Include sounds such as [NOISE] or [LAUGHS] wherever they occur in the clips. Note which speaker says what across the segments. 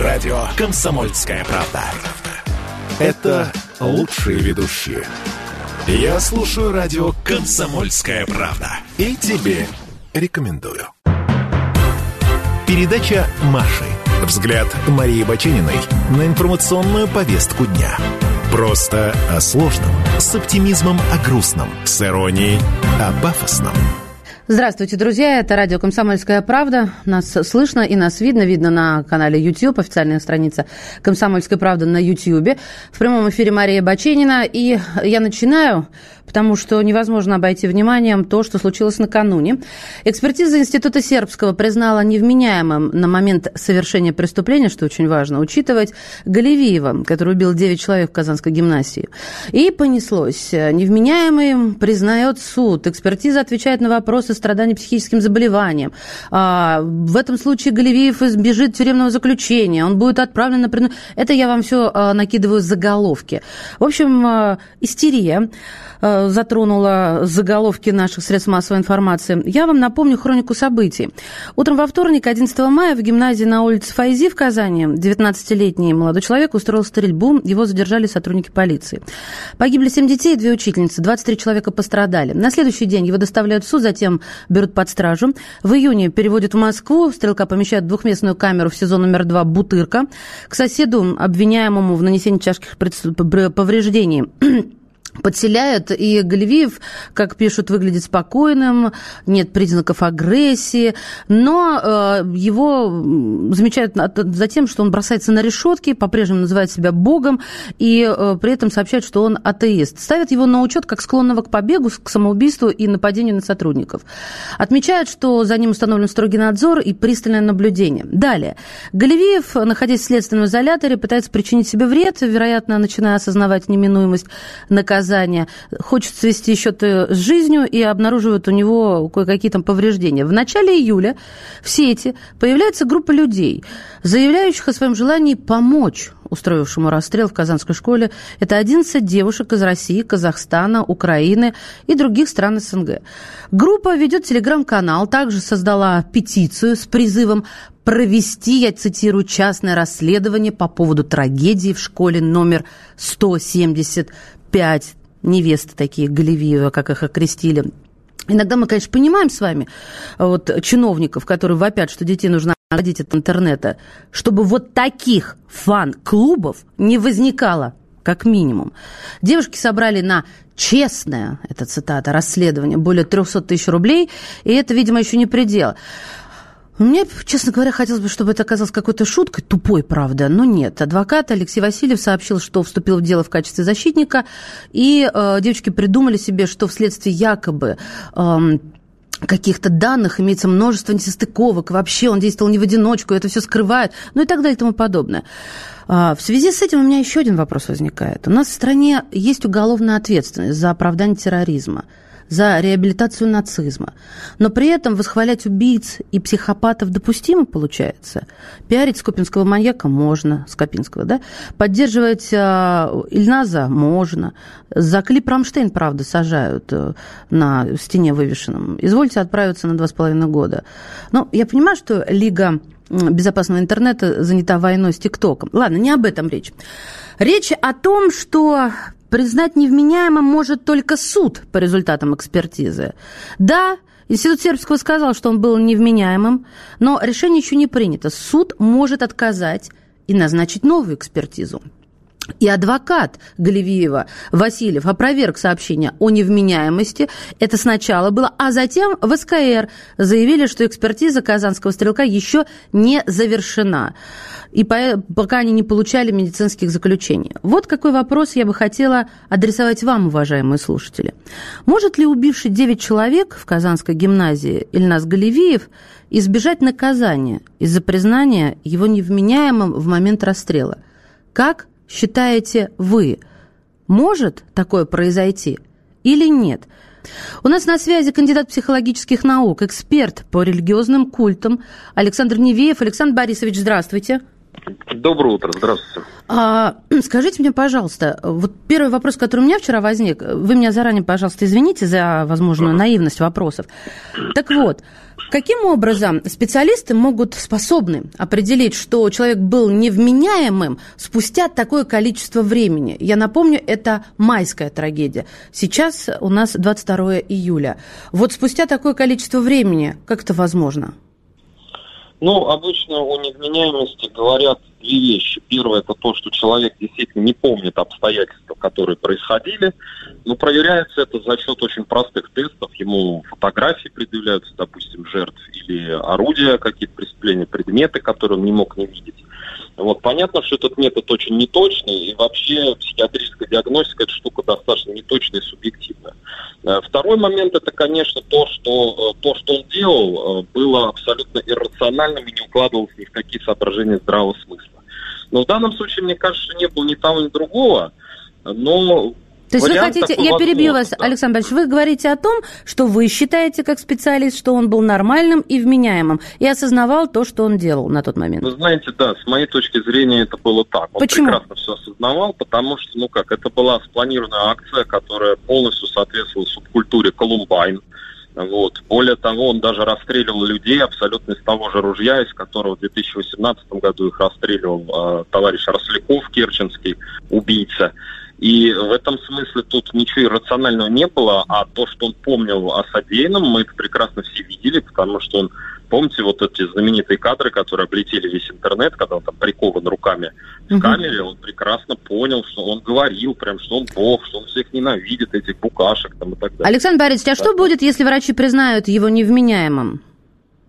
Speaker 1: радио «Комсомольская правда». Это лучшие ведущие. Я слушаю радио «Комсомольская правда». И тебе рекомендую. Передача «Маши». Взгляд Марии Бачениной на информационную повестку дня. Просто о сложном, с оптимизмом о грустном, с иронией о пафосном.
Speaker 2: Здравствуйте, друзья. Это радио «Комсомольская правда». Нас слышно и нас видно. Видно на канале YouTube, официальная страница «Комсомольская правда» на YouTube. В прямом эфире Мария Баченина. И я начинаю потому что невозможно обойти вниманием то, что случилось накануне. Экспертиза Института Сербского признала невменяемым на момент совершения преступления, что очень важно, учитывать Галевиева, который убил 9 человек в Казанской гимнасии. И понеслось. Невменяемым признает суд. Экспертиза отвечает на вопросы страдания психическим заболеванием. А, в этом случае Галевиев избежит тюремного заключения. Он будет отправлен на... Это я вам все а, накидываю заголовки. В общем, а, истерия. Затронула заголовки наших средств массовой информации, я вам напомню хронику событий. Утром во вторник, 11 мая, в гимназии на улице Файзи в Казани 19-летний молодой человек устроил стрельбу, его задержали сотрудники полиции. Погибли 7 детей и 2 учительницы, 23 человека пострадали. На следующий день его доставляют в суд, затем берут под стражу. В июне переводят в Москву, стрелка помещает в двухместную камеру в сезон номер 2 «Бутырка». К соседу, обвиняемому в нанесении тяжких повреждений [CLEARS THROAT] подселяют, и Галевиев, как пишут, выглядит спокойным, нет признаков агрессии, но э, его замечают за тем, что он бросается на решетки, по-прежнему называет себя богом, и э, при этом сообщают, что он атеист. Ставят его на учет как склонного к побегу, к самоубийству и нападению на сотрудников. Отмечают, что за ним установлен строгий надзор и пристальное наблюдение. Далее. Галевиев, находясь в следственном изоляторе, пытается причинить себе вред, вероятно, начиная осознавать неминуемость наказания наказания, хочет свести счеты с жизнью и обнаруживают у него кое-какие там повреждения. В начале июля в сети появляется группа людей, заявляющих о своем желании помочь устроившему расстрел в Казанской школе. Это 11 девушек из России, Казахстана, Украины и других стран СНГ. Группа ведет телеграм-канал, также создала петицию с призывом провести, я цитирую, частное расследование по поводу трагедии в школе номер 170 пять невесты такие Галевиева, как их окрестили. Иногда мы, конечно, понимаем с вами вот, чиновников, которые вопят, что детей нужно отходить от интернета, чтобы вот таких фан-клубов не возникало, как минимум. Девушки собрали на честное, это цитата, расследование более 300 тысяч рублей, и это, видимо, еще не предел. Мне, честно говоря, хотелось бы, чтобы это оказалось какой-то шуткой, тупой, правда, но нет. Адвокат Алексей Васильев сообщил, что вступил в дело в качестве защитника, и э, девочки придумали себе, что вследствие якобы... Э, каких-то данных, имеется множество несостыковок, вообще он действовал не в одиночку, это все скрывает, ну и так далее и тому подобное. А, в связи с этим у меня еще один вопрос возникает. У нас в стране есть уголовная ответственность за оправдание терроризма за реабилитацию нацизма. Но при этом восхвалять убийц и психопатов допустимо, получается. Пиарить скопинского маньяка можно, Скопинского, да? Поддерживать э, Ильназа можно. За клип «Рамштейн», правда, сажают э, на стене вывешенном. Извольте отправиться на два с половиной года. Ну, я понимаю, что Лига безопасного интернета занята войной с ТикТоком. Ладно, не об этом речь. Речь о том, что Признать невменяемым может только суд по результатам экспертизы. Да, Институт Сербского сказал, что он был невменяемым, но решение еще не принято. Суд может отказать и назначить новую экспертизу. И адвокат Галевиева Васильев опроверг сообщение о невменяемости. Это сначала было, а затем в СКР заявили, что экспертиза казанского стрелка еще не завершена и пока они не получали медицинских заключений. Вот какой вопрос я бы хотела адресовать вам, уважаемые слушатели. Может ли убивший 9 человек в Казанской гимназии Ильнас Галевиев избежать наказания из-за признания его невменяемым в момент расстрела? Как считаете вы, может такое произойти или нет? У нас на связи кандидат психологических наук, эксперт по религиозным культам Александр Невеев. Александр Борисович, здравствуйте.
Speaker 3: Доброе утро, здравствуйте.
Speaker 2: А, [CLEARS THROAT] скажите мне, пожалуйста, вот первый вопрос, который у меня вчера возник, вы меня заранее, пожалуйста, извините за возможную наивность вопросов. Так вот, каким образом специалисты могут способны определить, что человек был невменяемым спустя такое количество времени? Я напомню, это майская трагедия. Сейчас у нас 22 июля. Вот спустя такое количество времени, как это возможно?
Speaker 3: Ну, обычно о невменяемости говорят две вещи. Первое, это то, что человек действительно не помнит обстоятельства, которые происходили. Но проверяется это за счет очень простых тестов. Ему фотографии предъявляются, допустим, жертв или орудия, какие-то преступления, предметы, которые он не мог не видеть. Вот, понятно, что этот метод очень неточный, и вообще психиатрическая диагностика – это штука достаточно неточная и субъективная. Э, второй момент – это, конечно, то, что э, то, что он делал, э, было абсолютно иррациональным и не укладывалось ни в какие соображения здравого смысла. Но в данном случае, мне кажется, не было ни того, ни другого, но
Speaker 2: то есть Вариант вы хотите, я перебью вас, да. Александр Борисович, вы говорите о том, что вы считаете как специалист, что он был нормальным и вменяемым, и осознавал то, что он делал на тот момент.
Speaker 3: Вы знаете, да, с моей точки зрения это было так. Он
Speaker 2: Почему?
Speaker 3: прекрасно все осознавал, потому что, ну как, это была спланированная акция, которая полностью соответствовала субкультуре Колумбайн. Вот. Более того, он даже расстреливал людей абсолютно из того же ружья, из которого в 2018 году их расстреливал э, товарищ Росляков, керченский убийца. И в этом смысле тут ничего иррационального не было, а то, что он помнил о содеянном, мы это прекрасно все видели, потому что он, помните, вот эти знаменитые кадры, которые облетели весь интернет, когда он там прикован руками в угу. камере, он прекрасно понял, что он говорил прям, что он бог, что он всех ненавидит, этих букашек там и так далее.
Speaker 2: Александр Борисович, а да. что будет, если врачи признают его невменяемым?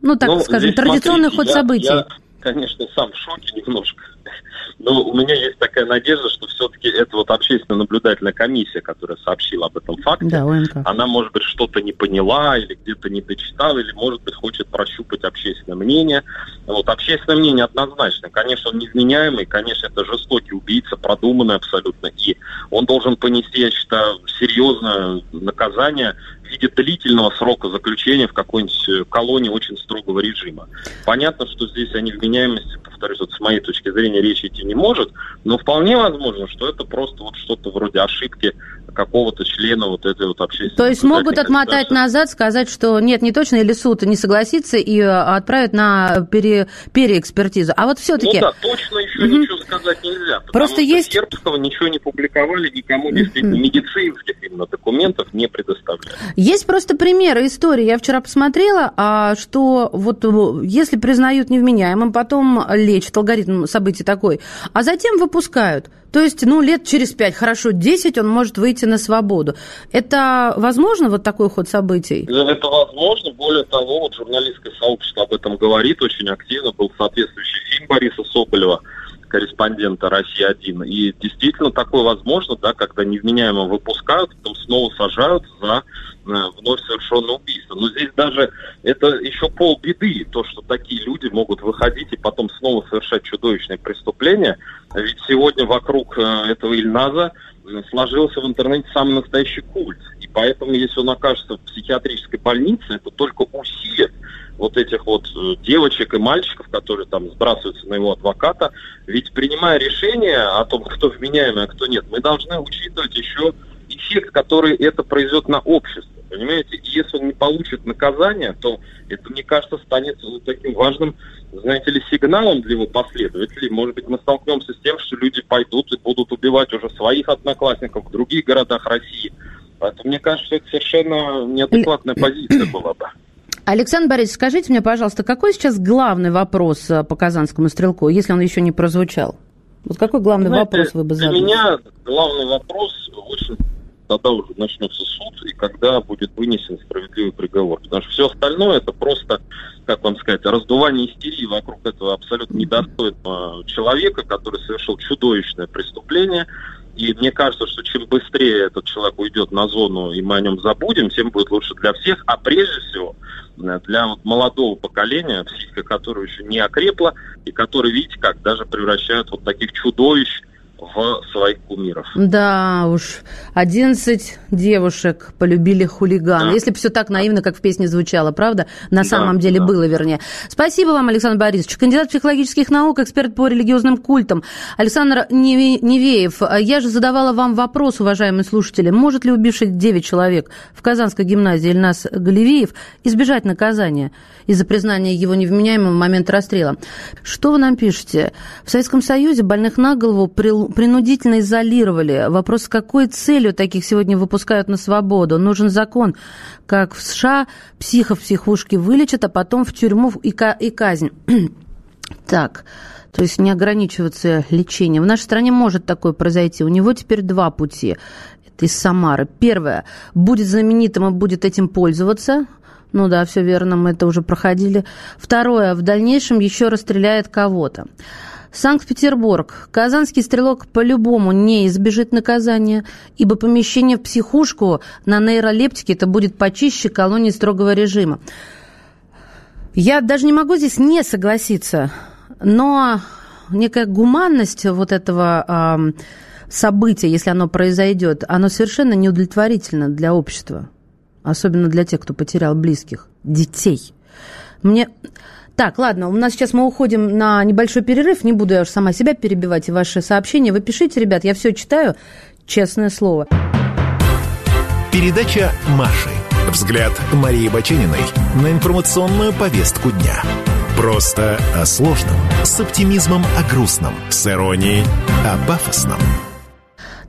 Speaker 2: Ну, так ну, скажем, традиционный смотрите, ход я, событий. Я,
Speaker 3: конечно, сам в шоке немножко. [LAUGHS] Но у меня есть такая надежда, что все-таки это вот общественная наблюдательная комиссия, которая сообщила об этом факте, да, она, может быть, что-то не поняла или где-то не дочитала, или, может быть, хочет прощупать общественное мнение. Вот общественное мнение однозначно. Конечно, он невменяемый, конечно, это жестокий убийца, продуманный абсолютно, и он должен понести, я считаю, серьезное наказание виде длительного срока заключения в какой-нибудь колонии очень строгого режима. Понятно, что здесь о невменяемости, повторюсь, вот с моей точки зрения речь идти не может, но вполне возможно, что это просто вот что-то вроде ошибки какого-то члена вот этой вот общественной...
Speaker 2: То есть могут отмотать назад, сказать, что нет, не точно, или суд не согласится и э, отправят на пере, переэкспертизу. А вот все-таки... Ну
Speaker 3: да, точно еще mm-hmm. ничего сказать нельзя.
Speaker 2: Просто есть...
Speaker 3: Сербского ничего не публиковали, никому действительно mm-hmm. медицинских именно документов не предоставляли.
Speaker 2: Есть просто примеры истории. Я вчера посмотрела, а, что вот э, если признают невменяемым, потом лечат, алгоритм событий такой, а затем выпускают. То есть, ну, лет через пять, хорошо, десять он может выйти на свободу. Это возможно, вот такой ход событий?
Speaker 3: Это возможно. Более того, вот журналистское сообщество об этом говорит очень активно. Был соответствующий фильм Бориса Соболева корреспондента «Россия-1». И действительно такое возможно, да, когда невменяемо выпускают, потом снова сажают за э, вновь совершенное убийство. Но здесь даже это еще полбеды, то, что такие люди могут выходить и потом снова совершать чудовищные преступления. Ведь сегодня вокруг э, этого Ильназа э, сложился в интернете самый настоящий культ. И поэтому, если он окажется в психиатрической больнице, это только усилит вот этих вот девочек и мальчиков, которые там сбрасываются на его адвоката. Ведь принимая решение о том, кто вменяемый, а кто нет, мы должны учитывать еще эффект, который это произведет на общество. Понимаете, и если он не получит наказание, то это, мне кажется, станет таким важным, знаете ли, сигналом для его последователей. Может быть, мы столкнемся с тем, что люди пойдут и будут убивать уже своих одноклассников в других городах России. Поэтому мне кажется, что это совершенно неадекватная позиция была бы.
Speaker 2: Александр Борисович, скажите мне, пожалуйста, какой сейчас главный вопрос э, по Казанскому стрелку, если он еще не прозвучал? Вот какой главный Знаете, вопрос вы бы задали?
Speaker 3: Для меня главный вопрос очень тогда уже начнется суд и когда будет вынесен справедливый приговор. Потому что все остальное это просто, как вам сказать, раздувание истерии вокруг этого абсолютно недостойного человека, который совершил чудовищное преступление, и мне кажется, что чем быстрее этот человек уйдет на зону, и мы о нем забудем, тем будет лучше для всех, а прежде всего э, для молодого поколения, психика которого еще не окрепла, и которые, видите, как даже превращают вот таких чудовищ в своих кумиров.
Speaker 2: Да уж, 11 девушек полюбили хулигана. Да. Если бы все так наивно, как в песне звучало, правда? На да, самом деле да. было, вернее. Спасибо вам, Александр Борисович. Кандидат психологических наук, эксперт по религиозным культам. Александр Невеев, я же задавала вам вопрос, уважаемые слушатели. Может ли убивший 9 человек в Казанской гимназии Ильнас Галевиев избежать наказания из-за признания его невменяемым в момент расстрела? Что вы нам пишете? В Советском Союзе больных на голову принудительно изолировали. Вопрос, с какой целью таких сегодня выпускают на свободу? Нужен закон, как в США психов в психушке вылечат, а потом в тюрьму и, и казнь. [CLEARS THROAT] так, то есть не ограничиваться лечением. В нашей стране может такое произойти. У него теперь два пути. Из Самары. Первое, будет знаменитым и будет этим пользоваться. Ну да, все верно, мы это уже проходили. Второе, в дальнейшем еще расстреляет кого-то. Санкт-Петербург. Казанский стрелок по-любому не избежит наказания, ибо помещение в психушку на нейролептике это будет почище колонии строгого режима. Я даже не могу здесь не согласиться, но некая гуманность вот этого э, события, если оно произойдет, оно совершенно неудовлетворительно для общества, особенно для тех, кто потерял близких, детей. Мне так, ладно, у нас сейчас мы уходим на небольшой перерыв. Не буду я уж сама себя перебивать и ваши сообщения. Вы пишите, ребят, я все читаю, честное слово.
Speaker 1: Передача Маши. Взгляд Марии Бачениной на информационную повестку дня. Просто о сложном, с оптимизмом о грустном, с иронией о пафосном.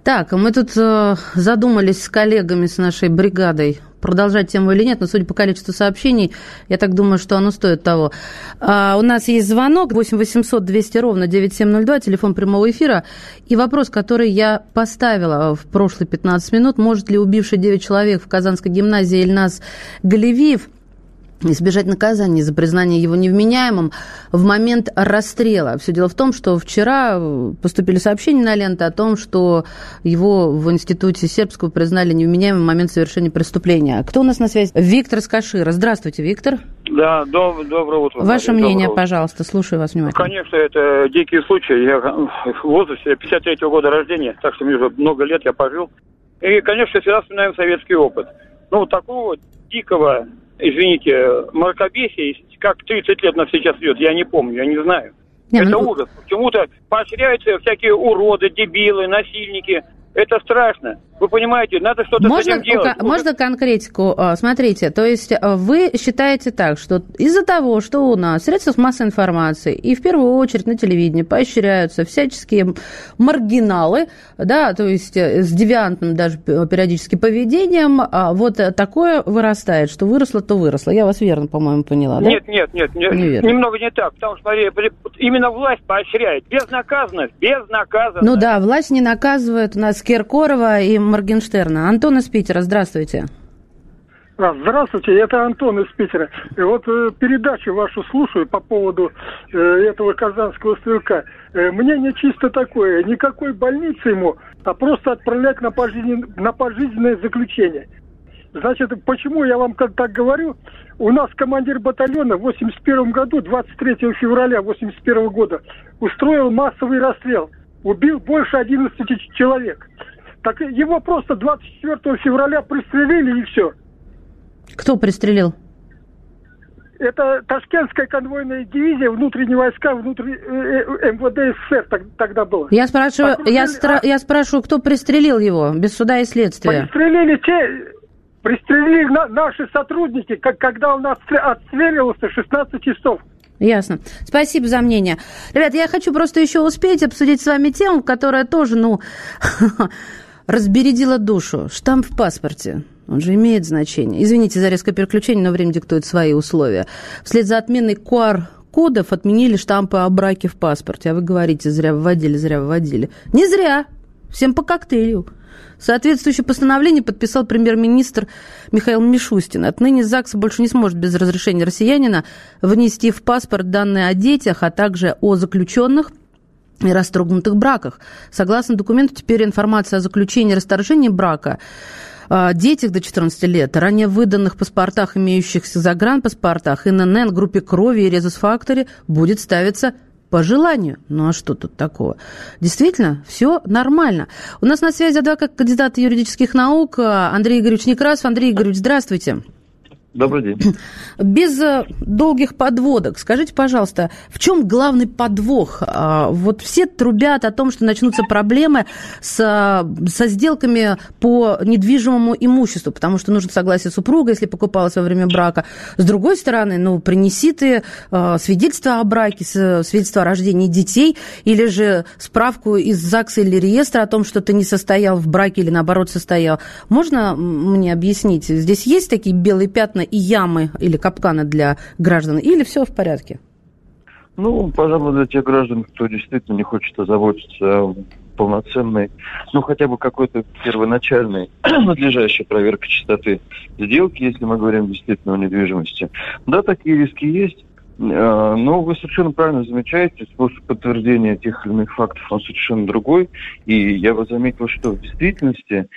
Speaker 2: Так, мы тут э, задумались с коллегами, с нашей бригадой продолжать тему или нет, но судя по количеству сообщений, я так думаю, что оно стоит того. А, у нас есть звонок 8 800 200 ровно 9702, телефон прямого эфира. И вопрос, который я поставила в прошлые 15 минут, может ли убивший 9 человек в Казанской гимназии Ильнас Галевиев – избежать наказания за признание его невменяемым в момент расстрела. Все дело в том, что вчера поступили сообщения на ленту о том, что его в Институте Сербского признали невменяемым в момент совершения преступления. Кто у нас на связи? Виктор Скашира. Здравствуйте, Виктор.
Speaker 4: Да, доб- доброе утро.
Speaker 2: Ваше Мария, мнение, пожалуйста, слушаю вас внимательно.
Speaker 4: Конечно, это дикий случай. Я в возрасте 53-го года рождения, так что мне уже много лет я пожил. И, конечно, всегда вспоминаем советский опыт. Ну, такого дикого извините, мракобесие, как 30 лет нас сейчас идет, я не помню, я не знаю. Не, Это ну... ужас. Почему-то поощряются всякие уроды, дебилы, насильники. Это страшно. Вы понимаете, надо что-то можно, с этим делать.
Speaker 2: Можно конкретику? А, смотрите, то есть а, вы считаете так, что из-за того, что у нас средства массовой информации и в первую очередь на телевидении поощряются всяческие маргиналы, да, то есть э, с девиантным даже периодически поведением, а вот такое вырастает, что выросло, то выросло. Я вас верно, по-моему, поняла, да?
Speaker 4: Нет, нет, нет, нет Неверно. немного не так, потому что, смотри, именно власть поощряет, безнаказанность, безнаказанность.
Speaker 2: Ну да, власть не наказывает у нас Киркорова и Моргенштерна. Антон из Питера, здравствуйте.
Speaker 5: А, здравствуйте, это Антон из Питера. И вот э, передачу вашу слушаю по поводу э, этого казанского стрелка. Э, мнение чисто такое, никакой больницы ему, а просто отправлять на, пожизнен... на пожизненное заключение. Значит, почему я вам так говорю? У нас командир батальона в 81 году, 23 февраля 81 года, устроил массовый расстрел. Убил больше 11 человек. Так его просто 24 февраля пристрелили и все.
Speaker 2: Кто пристрелил?
Speaker 5: Это Ташкентская конвойная дивизия, внутренние войска, внутри, э, э, МВД СССР так, тогда было.
Speaker 2: Я спрашиваю, я, стра... а... я спрашиваю, кто пристрелил его без суда и следствия?
Speaker 5: Пристрелили те, пристрелили на, наши сотрудники, как, когда он отстреливался 16 часов.
Speaker 2: Ясно. Спасибо за мнение. Ребят, я хочу просто еще успеть обсудить с вами тему, которая тоже, ну, [LAUGHS] разбередила душу. Штамп в паспорте. Он же имеет значение. Извините за резкое переключение, но время диктует свои условия. Вслед за отменой QR кодов отменили штампы о браке в паспорте. А вы говорите, зря вводили, зря вводили. Не зря. Всем по коктейлю. Соответствующее постановление подписал премьер-министр Михаил Мишустин. Отныне ЗАГС больше не сможет без разрешения россиянина внести в паспорт данные о детях, а также о заключенных и расторгнутых браках. Согласно документу, теперь информация о заключении и расторжении брака детях до 14 лет, ранее выданных паспортах, имеющихся загранпаспортах, ИНН, группе крови и резус-факторе будет ставиться по желанию. Ну а что тут такого? Действительно, все нормально. У нас на связи адвокат кандидата юридических наук Андрей Игоревич Некрасов. Андрей Игоревич, здравствуйте.
Speaker 6: Добрый день. [CLEARS THROAT]
Speaker 2: Без э, долгих подводок, скажите, пожалуйста, в чем главный подвох? А, вот все трубят о том, что начнутся проблемы с, со сделками по недвижимому имуществу, потому что нужно согласие супруга, если покупалась во время брака. С другой стороны, ну, принеси ты э, свидетельство о браке, свидетельство о рождении детей, или же справку из ЗАГСа или реестра о том, что ты не состоял в браке или, наоборот, состоял. Можно мне объяснить? Здесь есть такие белые пятна и ямы или капканы для граждан, или все в порядке?
Speaker 6: Ну, пожалуй, для тех граждан, кто действительно не хочет озаботиться полноценной, ну, хотя бы какой-то первоначальной [CLEARS THROAT] надлежащей проверкой чистоты сделки, если мы говорим действительно о недвижимости. Да, такие риски есть, а, но вы совершенно правильно замечаете, способ подтверждения тех или иных фактов, он совершенно другой. И я бы заметил, что в действительности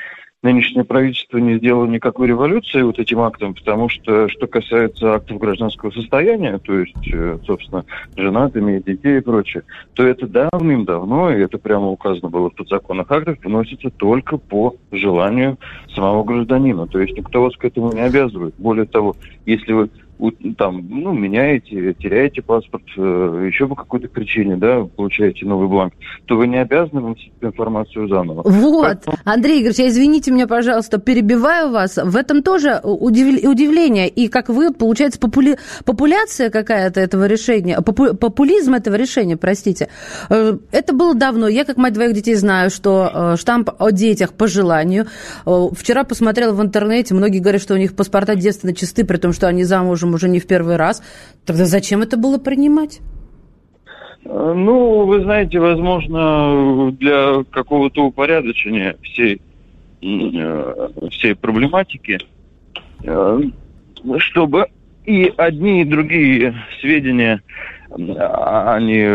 Speaker 6: нынешнее правительство не сделало никакой революции вот этим актом, потому что, что касается актов гражданского состояния, то есть, э, собственно, женат, имеет детей и прочее, то это давным-давно, и это прямо указано было в подзаконных актах, вносится только по желанию самого гражданина. То есть никто вас к этому не обязывает. Более того, если вы там, ну, меняете, теряете паспорт, э, еще по какой-то причине, да, получаете новый бланк, то вы не обязаны вносить информацию заново.
Speaker 2: Вот, Поэтому... Андрей Игоревич, извините меня, пожалуйста, перебиваю вас. В этом тоже удив... удивление. И как вы, получается, попули... популяция какая-то этого решения, попу... популизм этого решения, простите. Э, это было давно. Я, как мать двоих детей, знаю, что э, штамп о детях по желанию. Вчера посмотрела в интернете, многие говорят, что у них паспорта девственно чисты, при том, что они замужем можем уже не в первый раз. Тогда зачем это было принимать?
Speaker 6: Э, ну, вы знаете, возможно, для какого-то упорядочения всей, э, всей проблематики, э, чтобы и одни, и другие сведения они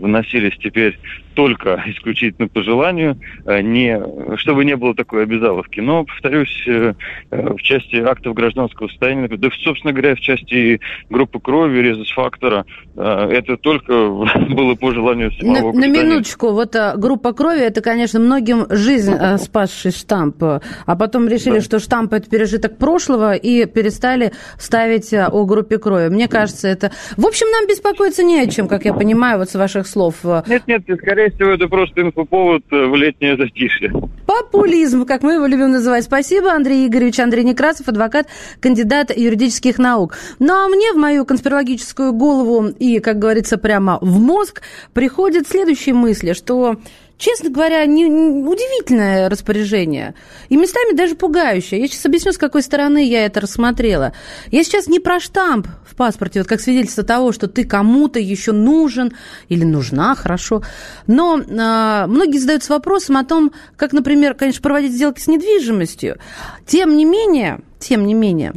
Speaker 6: вносились теперь только [LAUGHS] исключительно по желанию, э, не, чтобы не было такой обязаловки. Но, повторюсь, э, э, в части актов гражданского состояния, да, собственно говоря, в части группы крови, резус-фактора, это только [LAUGHS] было по желанию самого
Speaker 2: На, на минуточку, вот группа крови, это, конечно, многим жизнь спасший штамп, а потом решили, да. что штамп это пережиток прошлого и перестали ставить о группе крови. Мне кажется, это... В общем, нам беспокоиться не о чем, как я понимаю, вот с ваших слов.
Speaker 6: Нет, нет, скорее скорее всего, это просто инфоповод э, в летнее затишье.
Speaker 2: Популизм, как мы его любим называть. Спасибо, Андрей Игоревич. Андрей Некрасов, адвокат, кандидат юридических наук. Ну, а мне в мою конспирологическую голову и, как говорится, прямо в мозг приходят следующие мысли, что честно говоря, не, не, удивительное распоряжение. И местами даже пугающее. Я сейчас объясню, с какой стороны я это рассмотрела. Я сейчас не про штамп в паспорте, вот как свидетельство того, что ты кому-то еще нужен или нужна, хорошо. Но а, многие задаются вопросом о том, как, например, конечно, проводить сделки с недвижимостью. Тем не менее, тем не менее,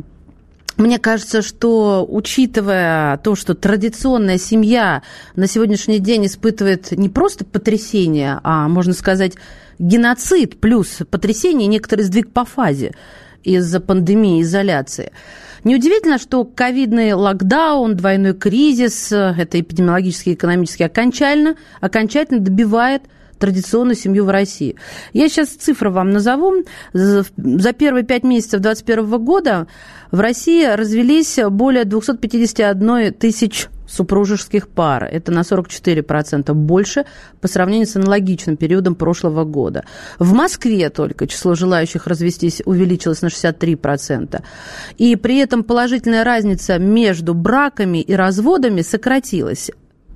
Speaker 2: мне кажется, что учитывая то, что традиционная семья на сегодняшний день испытывает не просто потрясение, а, можно сказать, геноцид плюс потрясение, некоторый сдвиг по фазе из-за пандемии, изоляции. Неудивительно, что ковидный локдаун, двойной кризис, это эпидемиологический и экономический, окончательно, окончательно добивает – традиционную семью в России. Я сейчас цифры вам назову. За первые пять месяцев 2021 года в России развелись более 251 тысяч супружеских пар. Это на 44% больше по сравнению с аналогичным периодом прошлого года. В Москве только число желающих развестись увеличилось на 63%. И при этом положительная разница между браками и разводами сократилась,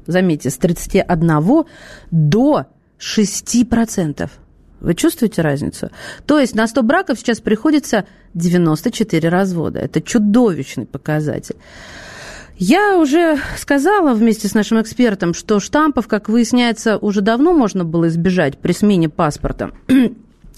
Speaker 2: заметьте, с 31 до 6%. Вы чувствуете разницу? То есть на 100 браков сейчас приходится 94 развода. Это чудовищный показатель. Я уже сказала вместе с нашим экспертом, что штампов, как выясняется, уже давно можно было избежать при смене паспорта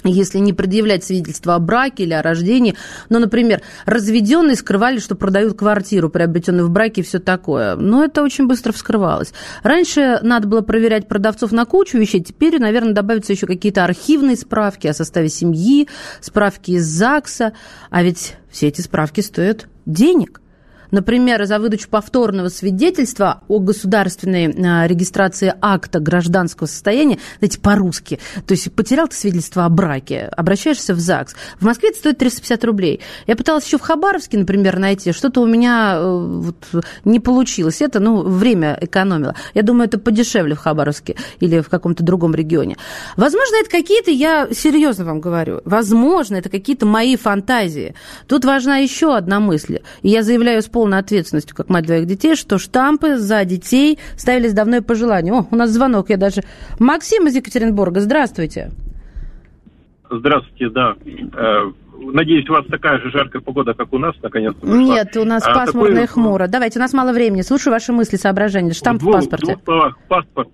Speaker 2: если не предъявлять свидетельство о браке или о рождении. Но, например, разведенные скрывали, что продают квартиру, приобретенную в браке и все такое. Но это очень быстро вскрывалось. Раньше надо было проверять продавцов на кучу вещей, теперь, наверное, добавятся еще какие-то архивные справки о составе семьи, справки из ЗАГСа. А ведь все эти справки стоят денег. Например, за выдачу повторного свидетельства о государственной а, регистрации акта гражданского состояния, знаете, по-русски, то есть потерял ты свидетельство о браке, обращаешься в ЗАГС. В Москве это стоит 350 рублей. Я пыталась еще в Хабаровске, например, найти, что-то у меня э, вот, не получилось. Это, ну, время экономило. Я думаю, это подешевле в Хабаровске или в каком-то другом регионе. Возможно, это какие-то, я серьезно вам говорю, возможно, это какие-то мои фантазии. Тут важна еще одна мысль. И я заявляю с полной ответственностью, как мать двоих детей, что штампы за детей ставились давно и по желанию. О, у нас звонок, я даже... Максим из Екатеринбурга, здравствуйте.
Speaker 7: Здравствуйте, да. Э, надеюсь, у вас такая же жаркая погода, как у нас, наконец-то.
Speaker 2: Нет, у нас а, пасмурно такой... и хмуро. Давайте, у нас мало времени. Слушаю ваши мысли, соображения. Штамп в, двух, в паспорте. В двух словах.
Speaker 7: Паспорт,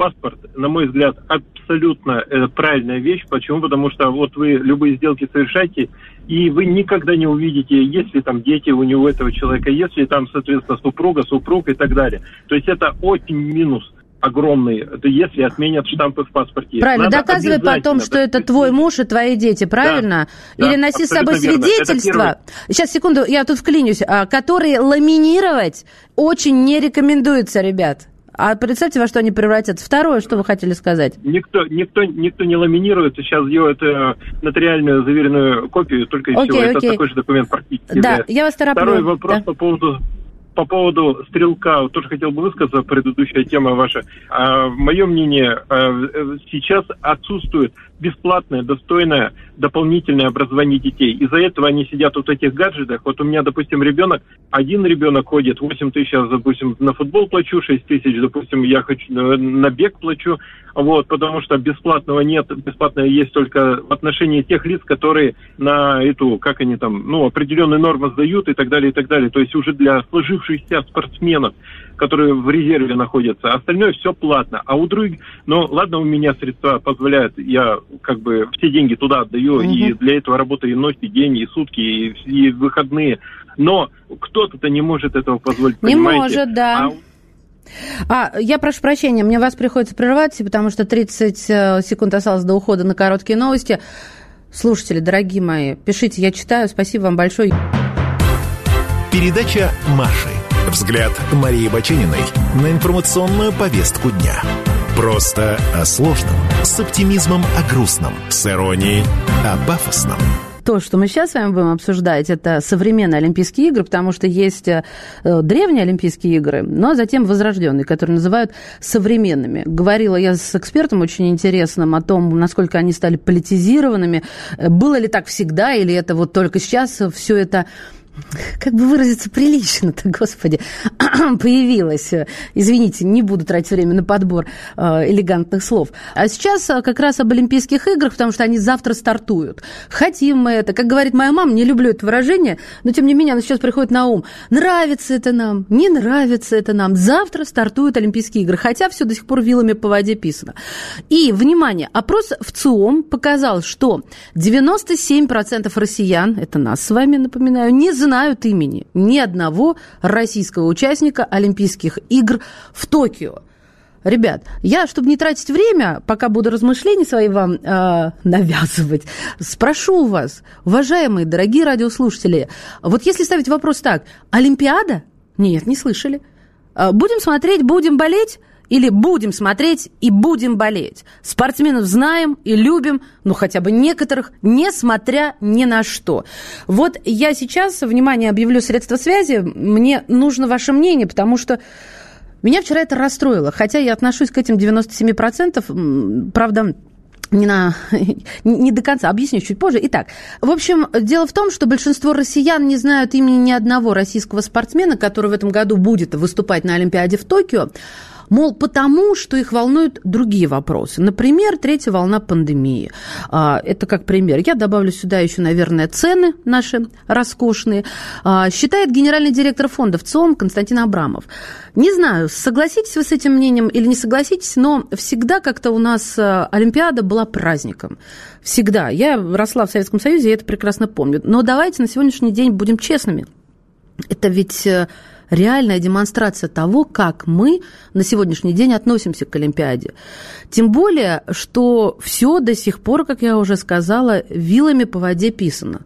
Speaker 7: паспорт, на мой взгляд, абсолютно э, правильная вещь. Почему? Потому что вот вы любые сделки совершаете, и вы никогда не увидите, есть ли там дети у него, этого человека, если там, соответственно, супруга, супруг и так далее. То есть это очень минус огромный, если отменят штампы в паспорте.
Speaker 2: Правильно, Надо доказывай потом, что это твой муж и твои дети, правильно? Да, Или да, носи с собой свидетельство. Сейчас, секунду, я тут вклинюсь. А, которые ламинировать очень не рекомендуется, ребят. А представьте, во что они превратятся. Второе, что вы хотели сказать?
Speaker 7: Никто, никто, никто не ламинирует. Сейчас делают э, нотариальную заверенную копию, только окей, всего. Окей. Это такой же документ практически.
Speaker 2: Да, я вас тороплю.
Speaker 7: Второй вопрос да. по поводу по поводу стрелка, тоже хотел бы высказаться, предыдущая тема ваша. А, мое мнение, а, сейчас отсутствует бесплатное, достойное дополнительное образование детей. Из-за этого они сидят вот в этих гаджетах. Вот у меня, допустим, ребенок, один ребенок ходит, 8 тысяч, допустим, на футбол плачу, 6 тысяч, допустим, я хочу э, на бег плачу, вот, потому что бесплатного нет, бесплатное есть только в отношении тех лиц, которые на эту, как они там, ну, определенные нормы сдают и так далее, и так далее. То есть уже для сложившихся спортсменов которые в резерве находятся. Остальное все платно. А у других, ну ладно, у меня средства позволяют, я как бы все деньги туда отдаю, угу. и для этого работаю и ночь, и день, и сутки, и, и выходные. Но кто-то не может этого позволить,
Speaker 2: Не может, да. А... А, я прошу прощения, мне вас приходится прервать, потому что 30 э, секунд осталось до ухода на короткие новости. Слушатели, дорогие мои, пишите, я читаю. Спасибо вам большое.
Speaker 1: Передача Маши. Взгляд Марии Бачениной на информационную повестку дня. Просто о сложном, с оптимизмом о грустном, с иронией о пафосном
Speaker 2: то, что мы сейчас с вами будем обсуждать, это современные Олимпийские игры, потому что есть э, древние Олимпийские игры, но затем возрожденные, которые называют современными. Говорила я с экспертом очень интересным о том, насколько они стали политизированными. Э, было ли так всегда, или это вот только сейчас все это как бы выразиться прилично-то, господи, [CLEARS THROAT] появилась. Извините, не буду тратить время на подбор э, элегантных слов. А сейчас э, как раз об Олимпийских играх, потому что они завтра стартуют. Хотим мы это. Как говорит моя мама, не люблю это выражение, но тем не менее оно сейчас приходит на ум. Нравится это нам, не нравится это нам. Завтра стартуют Олимпийские игры, хотя все до сих пор вилами по воде писано. И, внимание, опрос в ЦИОМ показал, что 97% россиян, это нас с вами, напоминаю, не знают имени ни одного российского участника Олимпийских игр в Токио. Ребят, я, чтобы не тратить время, пока буду размышления свои вам э, навязывать, спрошу вас, уважаемые, дорогие радиослушатели, вот если ставить вопрос так, Олимпиада? Нет, не слышали. А, будем смотреть, будем болеть? Или будем смотреть и будем болеть. Спортсменов знаем и любим, ну хотя бы некоторых, несмотря ни на что. Вот я сейчас, внимание, объявлю средства связи. Мне нужно ваше мнение, потому что меня вчера это расстроило. Хотя я отношусь к этим 97%, правда, не, на, [LAUGHS] не до конца, объясню чуть позже. Итак, в общем, дело в том, что большинство россиян не знают имени ни одного российского спортсмена, который в этом году будет выступать на Олимпиаде в Токио. Мол, потому что их волнуют другие вопросы. Например, третья волна пандемии. А, это как пример. Я добавлю сюда еще, наверное, цены наши роскошные. А, считает генеральный директор фонда ВЦИОМ Константин Абрамов. Не знаю, согласитесь вы с этим мнением или не согласитесь, но всегда как-то у нас а, Олимпиада была праздником. Всегда. Я росла в Советском Союзе, я это прекрасно помню. Но давайте на сегодняшний день будем честными. Это ведь э, реальная демонстрация того, как мы на сегодняшний день относимся к Олимпиаде. Тем более, что все до сих пор, как я уже сказала, вилами по воде писано.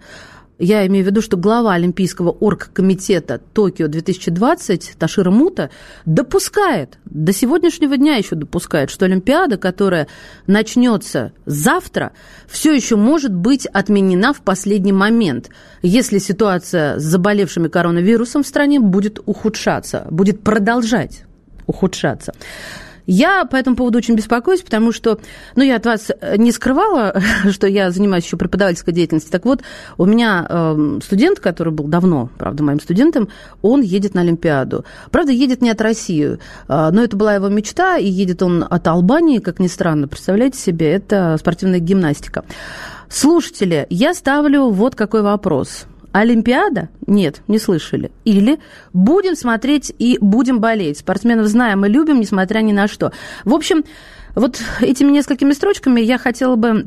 Speaker 2: Я имею в виду, что глава Олимпийского оргкомитета Токио 2020 Ташира Мута допускает, до сегодняшнего дня еще допускает, что Олимпиада, которая начнется завтра, все еще может быть отменена в последний момент, если ситуация с заболевшими коронавирусом в стране будет ухудшаться, будет продолжать ухудшаться. Я по этому поводу очень беспокоюсь, потому что, ну, я от вас не скрывала, [LAUGHS] что я занимаюсь еще преподавательской деятельностью. Так вот, у меня э, студент, который был давно, правда, моим студентом, он едет на Олимпиаду. Правда, едет не от России, э, но это была его мечта, и едет он от Албании, как ни странно, представляете себе, это спортивная гимнастика. Слушатели, я ставлю вот какой вопрос – Олимпиада? Нет, не слышали. Или будем смотреть и будем болеть. Спортсменов знаем и любим, несмотря ни на что. В общем, вот этими несколькими строчками я хотела бы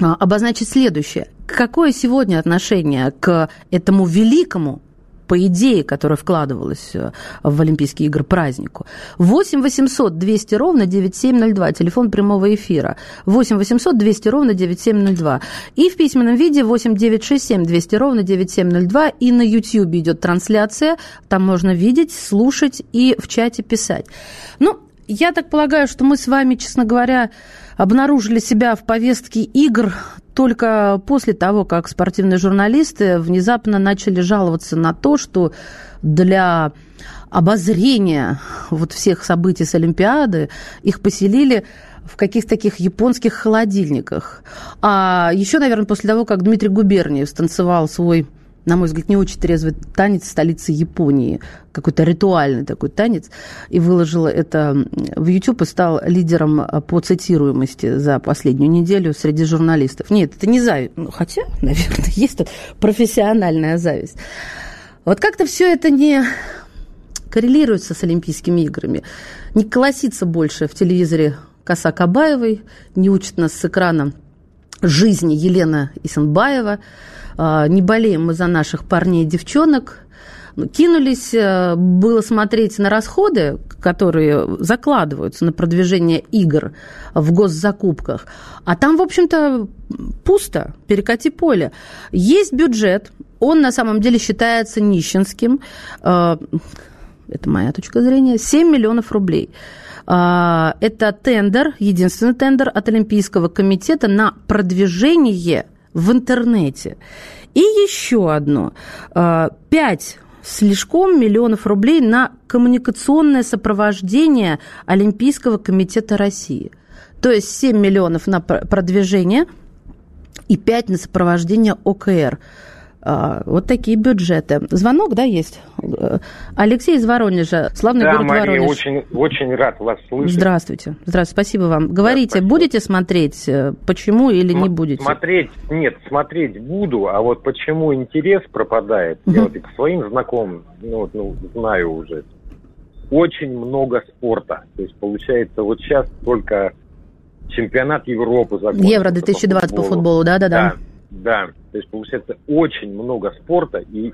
Speaker 2: а, обозначить следующее. Какое сегодня отношение к этому великому по идее, которая вкладывалась э, в Олимпийские игры празднику. 8 800 200 ровно 9702, телефон прямого эфира. 8 800 200 ровно 9702. И в письменном виде 8 967 200 ровно 9702. И на YouTube идет трансляция, там можно видеть, слушать и в чате писать. Ну, я так полагаю, что мы с вами, честно говоря, обнаружили себя в повестке игр только после того, как спортивные журналисты внезапно начали жаловаться на то, что для обозрения вот всех событий с Олимпиады их поселили в каких-то таких японских холодильниках. А еще, наверное, после того, как Дмитрий Губерниев станцевал свой на мой взгляд, не очень трезвый танец столицы Японии, какой-то ритуальный такой танец, и выложила это в YouTube и стал лидером по цитируемости за последнюю неделю среди журналистов. Нет, это не зависть, ну, хотя, [LAUGHS] наверное, есть тут профессиональная зависть. Вот как-то все это не коррелируется с Олимпийскими играми, не колосится больше в телевизоре Коса Кабаевой, не учит нас с экрана жизни Елена Исенбаева – не болеем мы за наших парней и девчонок. Кинулись э, было смотреть на расходы, которые закладываются на продвижение игр в госзакупках. А там, в общем-то, пусто, перекати поле. Есть бюджет, он на самом деле считается нищенским. Э, это моя точка зрения. 7 миллионов рублей. Э, это тендер, единственный тендер от Олимпийского комитета на продвижение в интернете. И еще одно. 5 а, слишком миллионов рублей на коммуникационное сопровождение Олимпийского комитета России. То есть 7 миллионов на продвижение и 5 на сопровождение ОКР. А, вот такие бюджеты. Звонок, да, есть? Алексей из Воронежа, славный да, город
Speaker 8: Мария,
Speaker 2: Воронеж.
Speaker 8: очень, очень рад вас слышать.
Speaker 2: Здравствуйте. Здравствуйте, спасибо вам. Говорите, да, будете смотреть, э, почему или См- не будете?
Speaker 8: Смотреть, нет, смотреть буду, а вот почему интерес пропадает, я вот и по своим знакомым, ну, вот, ну, знаю уже, очень много спорта. То есть, получается, вот сейчас только чемпионат Европы закончился.
Speaker 2: Евро 2020 по футболу, по футболу да-да-да.
Speaker 8: Да, то есть получается очень много спорта и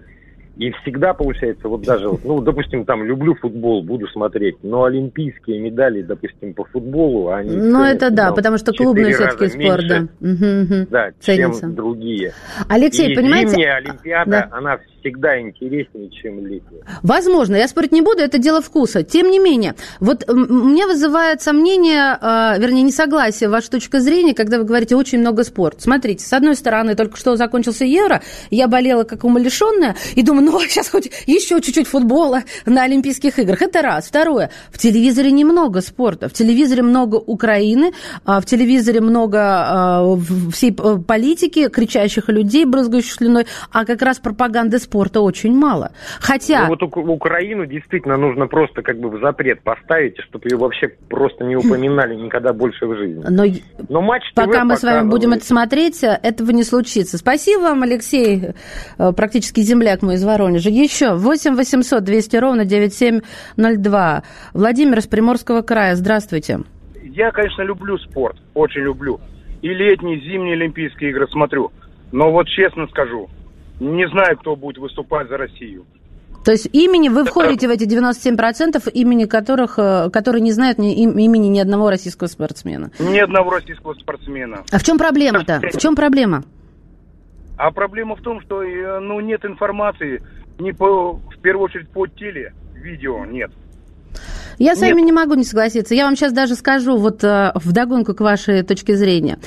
Speaker 8: и всегда получается, вот даже, ну, допустим, там, люблю футбол, буду смотреть, но олимпийские медали, допустим, по футболу, они...
Speaker 2: Ну, это да, ну, потому что клубный все-таки спорт, да.
Speaker 8: Угу, Да, Ценится. чем другие.
Speaker 2: Алексей, и понимаете...
Speaker 8: зимняя Олимпиада, да. она всегда интереснее, чем летняя.
Speaker 2: Возможно, я спорить не буду, это дело вкуса. Тем не менее, вот мне вызывает сомнение, э, вернее, несогласие ваша точка зрения, когда вы говорите очень много спорта. Смотрите, с одной стороны, только что закончился Евро, я болела как умалишенная, и думаю, ну, [LAUGHS] сейчас хоть еще чуть-чуть футбола на Олимпийских играх. Это раз. Второе, в телевизоре немного спорта, в телевизоре много Украины, а в телевизоре много а, всей политики, кричащих людей, брызгающих слюной, а как раз пропаганды спорта очень мало. Хотя...
Speaker 8: Ну, вот Украину действительно нужно просто как бы в запрет поставить, чтобы ее вообще просто не упоминали никогда больше в жизни.
Speaker 2: Но, Но матч пока мы с вами будем это смотреть, этого не случится. Спасибо вам, Алексей, э, практически земляк мой из Воронежа. Еще 8 800 200 ровно 9702. Владимир из Приморского края, здравствуйте.
Speaker 9: Я, конечно, люблю спорт, очень люблю. И летние, и зимние Олимпийские игры смотрю. Но вот честно скажу, не знаю, кто будет выступать за Россию.
Speaker 2: То есть имени вы входите в эти 97%, имени которых, э, которые не знают ни, имени ни одного российского спортсмена?
Speaker 9: Ни одного российского спортсмена.
Speaker 2: А в чем проблема-то? В чем проблема?
Speaker 9: А проблема в том, что э, ну, нет информации, не по, в первую очередь по теле, видео нет.
Speaker 2: Я с вами не могу не согласиться. Я вам сейчас даже скажу вот э, вдогонку к вашей точке зрения.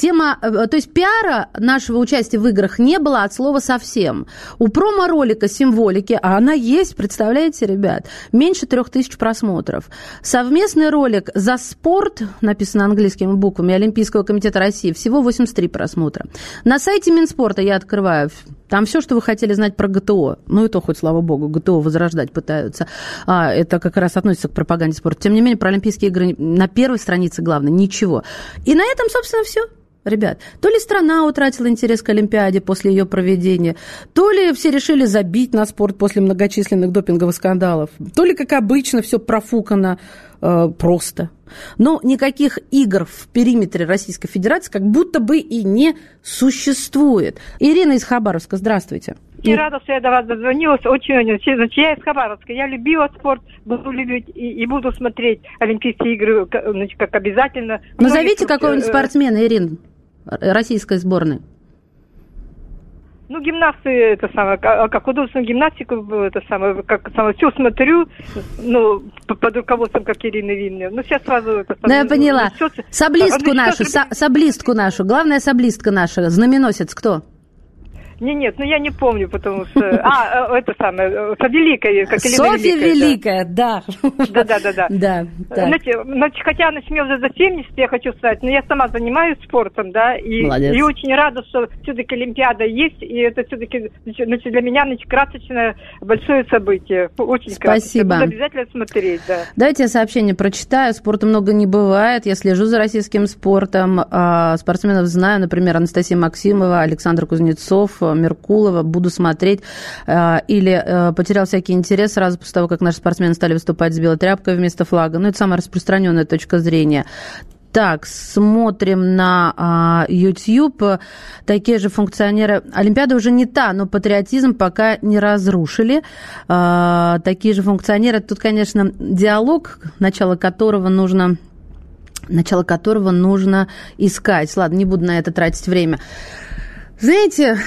Speaker 2: Тема, э, то есть пиара нашего участия в играх не было от слова совсем. У промо-ролика символики, а она есть, представляете, ребят, меньше трех тысяч просмотров. Совместный ролик «За спорт», написано английскими буквами, Олимпийского комитета России, всего 83 просмотра. На сайте Минспорта я открываю там все, что вы хотели знать про ГТО. Ну и то, хоть, слава богу, ГТО возрождать пытаются. А, это как раз относится к пропаганде спорта. Тем не менее, про Олимпийские игры на первой странице главное ничего. И на этом, собственно, все. Ребят, то ли страна утратила интерес к Олимпиаде после ее проведения, то ли все решили забить на спорт после многочисленных допинговых скандалов, то ли, как обычно, все профукано э, просто. Но никаких игр в периметре Российской Федерации как будто бы и не существует. Ирина из Хабаровска, здравствуйте.
Speaker 10: Я рада, что я до вас дозвонилась. Очень, очень. Значит, я из Хабаровска. Я любила спорт, буду любить и, и буду смотреть Олимпийские игры значит, как обязательно.
Speaker 2: Назовите какого-нибудь э, спортсмена, Ирин, российской сборной.
Speaker 10: Ну, гимнасты, это самое, а, как художественную гимнастику, это самое, как самое, все смотрю, ну, под руководством, как Ирины Винны. Ну, сейчас сразу это
Speaker 2: самое. Да, я поняла. Ну, все, саблистку нашу, сейчас... саблистку нашу, главная саблистка наша, знаменосец кто?
Speaker 10: Не, нет, ну я не помню, потому что... А, э, это самое, э, Софья Великая.
Speaker 2: Как Софья Великая, да.
Speaker 10: Да, [LAUGHS] да, да, да.
Speaker 2: Да.
Speaker 10: Знаете, значит, хотя значит, мне уже за 70, я хочу сказать, но я сама занимаюсь спортом, да, и, и очень рада, что все-таки Олимпиада есть, и это все-таки значит, для меня значит, красочное большое событие. Очень
Speaker 2: Спасибо.
Speaker 10: Буду обязательно смотреть, да.
Speaker 2: Давайте я сообщение прочитаю. Спорта много не бывает. Я слежу за российским спортом. А, спортсменов знаю, например, Анастасия Максимова, Александр Кузнецов, Меркулова, буду смотреть, э, или э, потерял всякий интерес сразу после того, как наши спортсмены стали выступать с белой тряпкой вместо флага. Ну, это самая распространенная точка зрения. Так, смотрим на а, YouTube. Такие же функционеры. Олимпиада уже не та, но патриотизм пока не разрушили. А, такие же функционеры. Тут, конечно, диалог, начало которого нужно начало которого нужно искать. Ладно, не буду на это тратить время. Знаете,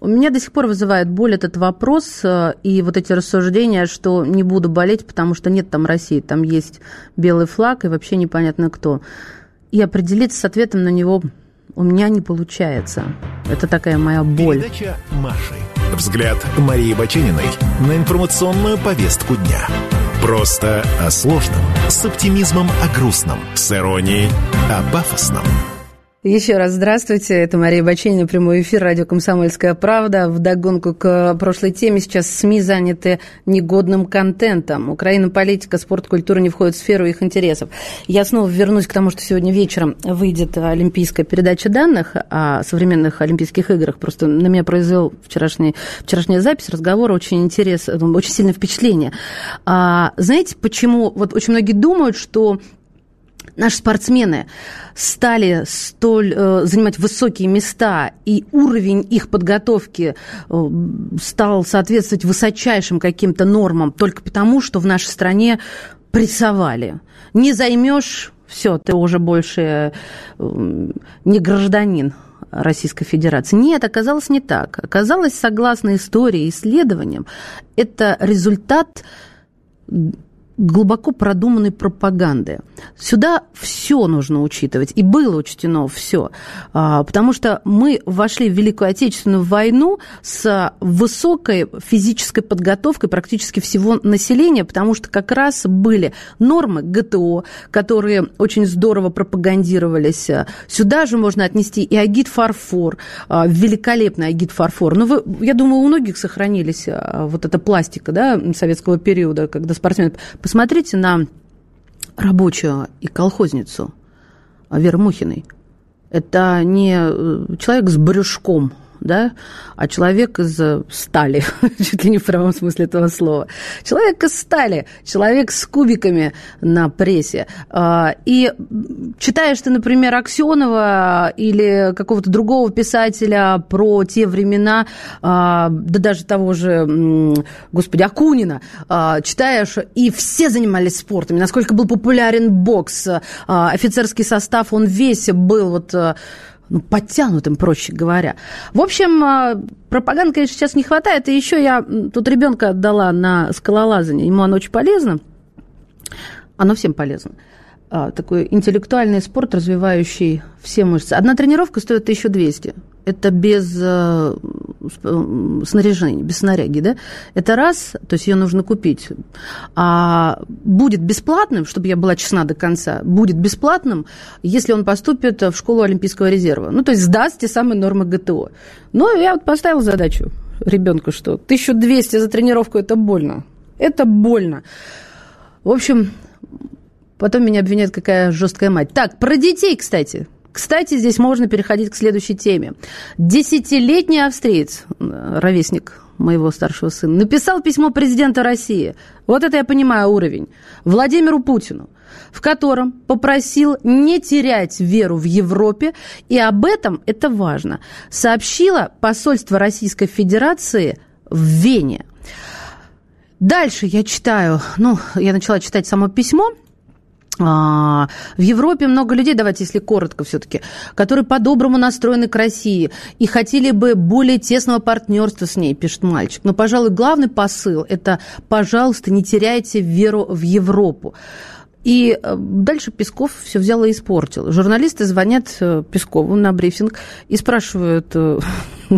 Speaker 2: у меня до сих пор вызывает боль этот вопрос э, и вот эти рассуждения, что не буду болеть, потому что нет там России, там есть белый флаг и вообще непонятно кто. И определиться с ответом на него у меня не получается. Это такая моя боль.
Speaker 1: Передача Маши. Взгляд Марии Бачениной на информационную повестку дня. Просто о сложном, с оптимизмом о грустном, с иронией о пафосном.
Speaker 2: Еще раз здравствуйте. Это Мария Баченина, прямой эфир, радио «Комсомольская правда». В догонку к прошлой теме сейчас СМИ заняты негодным контентом. Украина, политика, спорт, культура не входят в сферу их интересов. Я снова вернусь к тому, что сегодня вечером выйдет олимпийская передача данных о современных Олимпийских играх. Просто на меня произвел вчерашний, вчерашняя запись разговора очень интерес, очень сильное впечатление. А, знаете, почему? Вот очень многие думают, что наши спортсмены стали столь э, занимать высокие места, и уровень их подготовки э, стал соответствовать высочайшим каким-то нормам только потому, что в нашей стране прессовали. Не займешь, все, ты уже больше э, не гражданин Российской Федерации. Нет, оказалось не так. Оказалось, согласно истории и исследованиям, это результат глубоко продуманной пропаганды. Сюда все нужно учитывать, и было учтено все, а, потому что мы вошли в Великую Отечественную войну с высокой физической подготовкой практически всего населения, потому что как раз были нормы ГТО, которые очень здорово пропагандировались. Сюда же можно отнести и агит фарфор, а, великолепный агит фарфор. Но вы, я думаю, у многих сохранились а, вот эта пластика да, советского периода, когда спортсмены Посмотрите на рабочую и колхозницу Веры Мухиной. Это не э, человек с брюшком – да, а человек из э, стали, [LAUGHS] чуть ли не в прямом смысле этого слова. Человек из стали, человек с кубиками на прессе. А, и читаешь ты, например, Аксенова или какого-то другого писателя про те времена, а, да даже того же, господи, Акунина, а, читаешь, и все занимались спортом, насколько был популярен бокс, офицерский состав, он весь был вот ну, подтянутым, проще говоря. В общем, а, пропаганды, конечно, сейчас не хватает. И еще я тут ребенка отдала на скалолазание. Ему оно очень полезно. Оно всем полезно. А, такой интеллектуальный спорт, развивающий все мышцы. Одна тренировка стоит 1200 это без э, снаряжения, без снаряги, да, это раз, то есть ее нужно купить, а будет бесплатным, чтобы я была честна до конца, будет бесплатным, если он поступит в школу Олимпийского резерва, ну, то есть сдаст те самые нормы ГТО. Но я вот поставила задачу ребенку, что 1200 за тренировку – это больно, это больно. В общем, потом меня обвиняют, какая жесткая мать. Так, про детей, кстати, кстати, здесь можно переходить к следующей теме. Десятилетний австриец, ровесник моего старшего сына, написал письмо президента России. Вот это я понимаю уровень. Владимиру Путину в котором попросил не терять веру в Европе, и об этом, это важно, сообщило посольство Российской Федерации в Вене. Дальше я читаю, ну, я начала читать само письмо, в Европе много людей, давайте, если коротко все-таки, которые по-доброму настроены к России и хотели бы более тесного партнерства с ней, пишет мальчик. Но, пожалуй, главный посыл – это, пожалуйста, не теряйте веру в Европу. И э, дальше Песков все взял и испортил. Журналисты звонят э, Пескову на брифинг и спрашивают, э, [LAUGHS]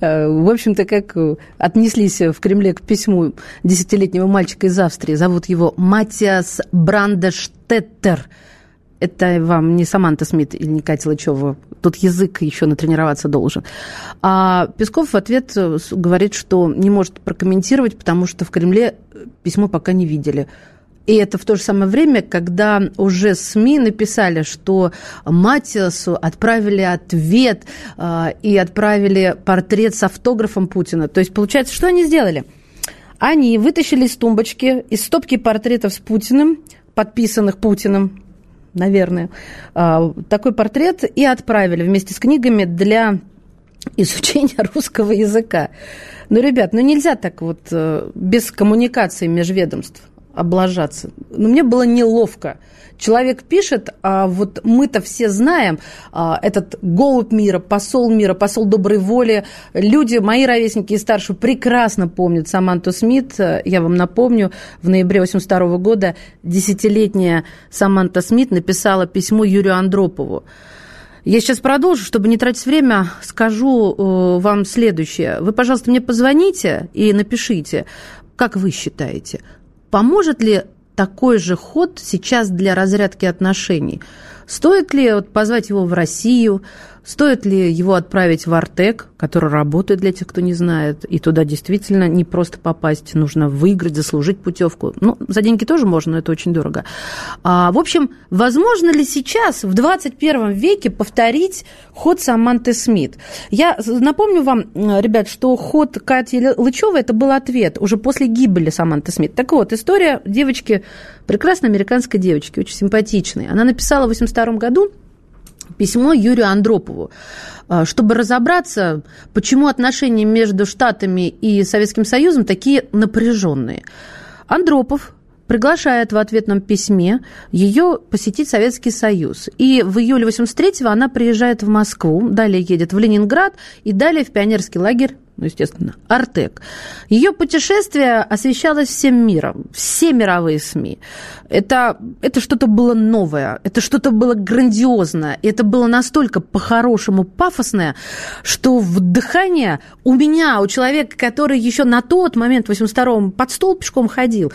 Speaker 2: в общем-то, как отнеслись в Кремле к письму десятилетнего мальчика из Австрии. Зовут его Матиас Брандештеттер. Это вам не Саманта Смит или не Катя Лычева. Тут язык еще натренироваться должен. А Песков в ответ говорит, что не может прокомментировать, потому что в Кремле письмо пока не видели. И это в то же самое время, когда уже СМИ написали, что Матиасу отправили ответ э, и отправили портрет с автографом Путина. То есть, получается, что они сделали? Они вытащили из тумбочки, из стопки портретов с Путиным, подписанных Путиным, наверное, э, такой портрет и отправили вместе с книгами для изучения [LAUGHS] русского языка. Ну, ребят, ну нельзя так вот э, без коммуникации межведомств облажаться. Но мне было неловко. Человек пишет, а вот мы-то все знаем, а, этот голубь мира, посол мира, посол доброй воли. Люди, мои ровесники и старше, прекрасно помнят Саманту Смит. Я вам напомню, в ноябре 82 года десятилетняя Саманта Смит написала письмо Юрию Андропову. Я сейчас продолжу, чтобы не тратить время, скажу э, вам следующее. Вы, пожалуйста, мне позвоните и напишите, как вы считаете, Поможет ли такой же ход сейчас для разрядки отношений? Стоит ли вот позвать его в Россию? Стоит ли его отправить в Артек, который работает для тех, кто не знает, и туда действительно не просто попасть, нужно выиграть, заслужить путевку. Ну, за деньги тоже можно, но это очень дорого. А, в общем, возможно ли сейчас, в 21 веке, повторить ход Саманты Смит? Я напомню вам, ребят, что ход Кати Лычевой это был ответ уже после гибели Саманты Смит. Так вот, история девочки, прекрасной американской девочки, очень симпатичной. Она написала в 82 году письмо Юрию Андропову, а, чтобы разобраться, почему отношения между Штатами и Советским Союзом такие напряженные. Андропов приглашает в ответном письме ее посетить Советский Союз. И в июле 83-го она приезжает в Москву, далее едет в Ленинград и далее в пионерский лагерь ну, естественно, Артек. Ее путешествие освещалось всем миром, все мировые СМИ. Это, это что-то было новое, это что-то было грандиозное, это было настолько по-хорошему пафосное, что вдыхание у меня, у человека, который еще на тот момент, в 82-м, под стол пешком ходил,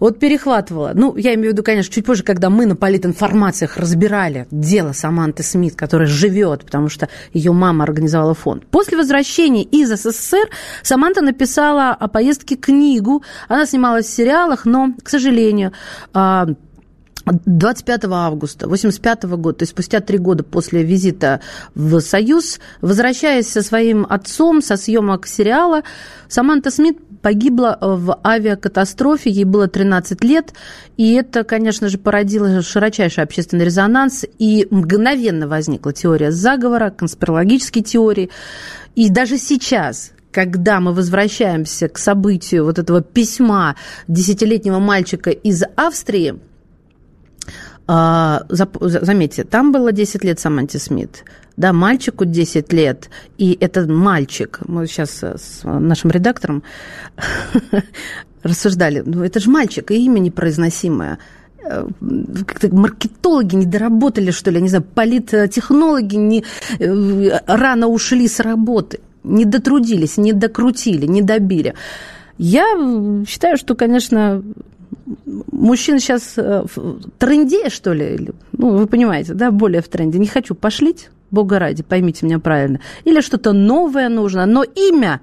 Speaker 2: вот перехватывала. Ну, я имею в виду, конечно, чуть позже, когда мы на политинформациях разбирали дело Саманты Смит, которая живет, потому что ее мама организовала фонд. После возвращения из СССР Саманта написала о поездке книгу. Она снималась в сериалах, но, к сожалению, 25 а, августа 1985 года, то есть спустя три года после визита в Союз, возвращаясь со своим отцом со съемок сериала, Саманта Смит погибла в авиакатастрофе, ей было 13 лет, и это, конечно же, породило широчайший общественный резонанс, и мгновенно возникла теория заговора, конспирологические теории, и даже сейчас, когда мы возвращаемся к событию вот этого письма десятилетнего мальчика из Австрии, А, заметьте, там было 10 лет Саманте Смит, да, мальчику 10 лет, и это мальчик. Мы сейчас с нашим редактором [LAUGHS] рассуждали, ну это же мальчик, и имя непроизносимое э, как-то маркетологи не доработали, что ли, не знаю, политтехнологи не, э, рано ушли с работы, не дотрудились, не докрутили, не добили. Я считаю, что, конечно, мужчин сейчас э, в тренде, что ли, ну, вы понимаете, да, более в тренде. Не хочу пошлить, бога ради, поймите меня правильно. Или что-то новое нужно, но имя,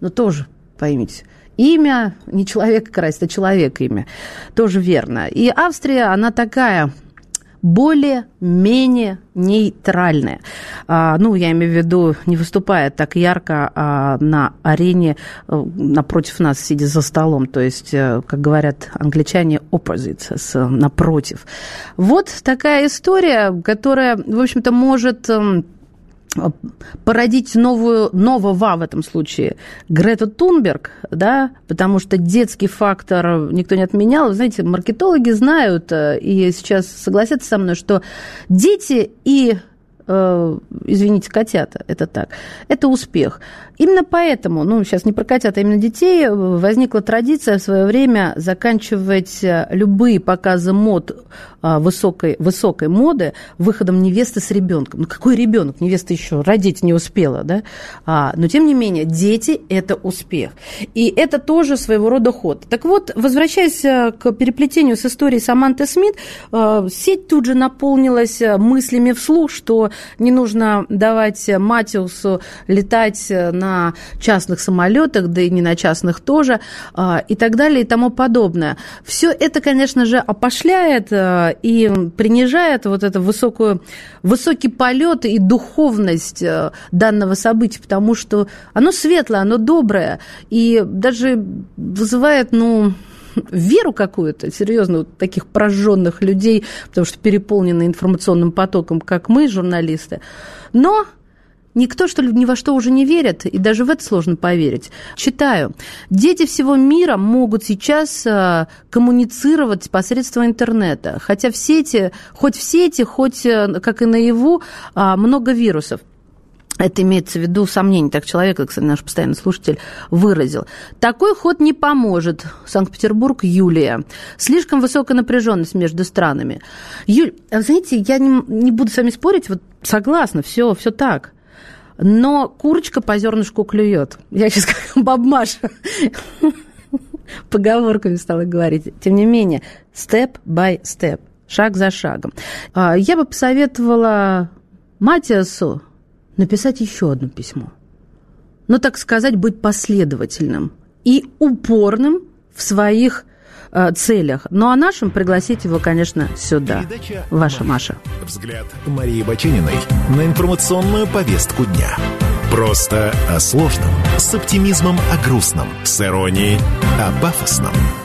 Speaker 2: ну, тоже поймите. Имя не человек красит, а человек имя. Тоже верно. И Австрия, она такая более-менее нейтральная. А, ну, я имею в виду, не выступая так ярко а, на арене а, напротив нас, сидя за столом. То есть, а, как говорят англичане, opposite, с, напротив. Вот такая история, которая, в общем-то, может породить новую, нового в этом случае Грету Тунберг, да, потому что детский фактор никто не отменял. Вы знаете, маркетологи знают э, и сейчас согласятся со мной, что дети и Э, извините, котята, это так, это успех. Именно поэтому, ну, сейчас не про котят, а именно детей, возникла традиция в свое время заканчивать э, любые показы мод э, высокой, высокой моды выходом невесты с ребенком. Ну, какой ребенок? Невеста еще родить не успела, да? А, но, тем не менее, дети – это успех. И это тоже своего рода ход. Так вот, возвращаясь к переплетению с историей Саманты Смит, сеть тут же наполнилась мыслями вслух, что не нужно давать Матиусу летать на частных самолетах, да и не на частных тоже, а, и так далее и тому подобное. Все это, конечно же, опошляет а, и принижает вот это высокую, высокий полет и духовность а, данного события, потому что оно светлое, оно доброе, и даже вызывает, ну, веру какую-то, серьезно, вот таких прожженных людей, потому что переполнены информационным потоком, как мы, журналисты. Но Никто, что ли, ни во что уже не верит, и даже в это сложно поверить. Читаю. Дети всего мира могут сейчас э, коммуницировать посредством интернета, хотя в сети, хоть в сети, хоть э, как и наяву, а, много вирусов. Это имеется в виду сомнение, так человек, кстати, наш постоянный слушатель, выразил. Такой ход не поможет. Санкт-Петербург, Юлия. Слишком высокая напряженность между странами. Юль, знаете, я не, не буду с вами спорить, вот согласна, все, все так. Но курочка по зернышку клюет. Я сейчас как бабмаша поговорками стала говорить. Тем не менее, степ by степ, шаг за шагом. А, я бы посоветовала Матиасу написать еще одно письмо. Но, так сказать, быть последовательным и упорным в своих э, целях. Ну а нашим пригласить его, конечно, сюда. Передача Ваша Маша.
Speaker 1: Взгляд Марии Бачениной на информационную повестку дня. Просто о сложном, с оптимизмом о грустном, с иронией о пафосном –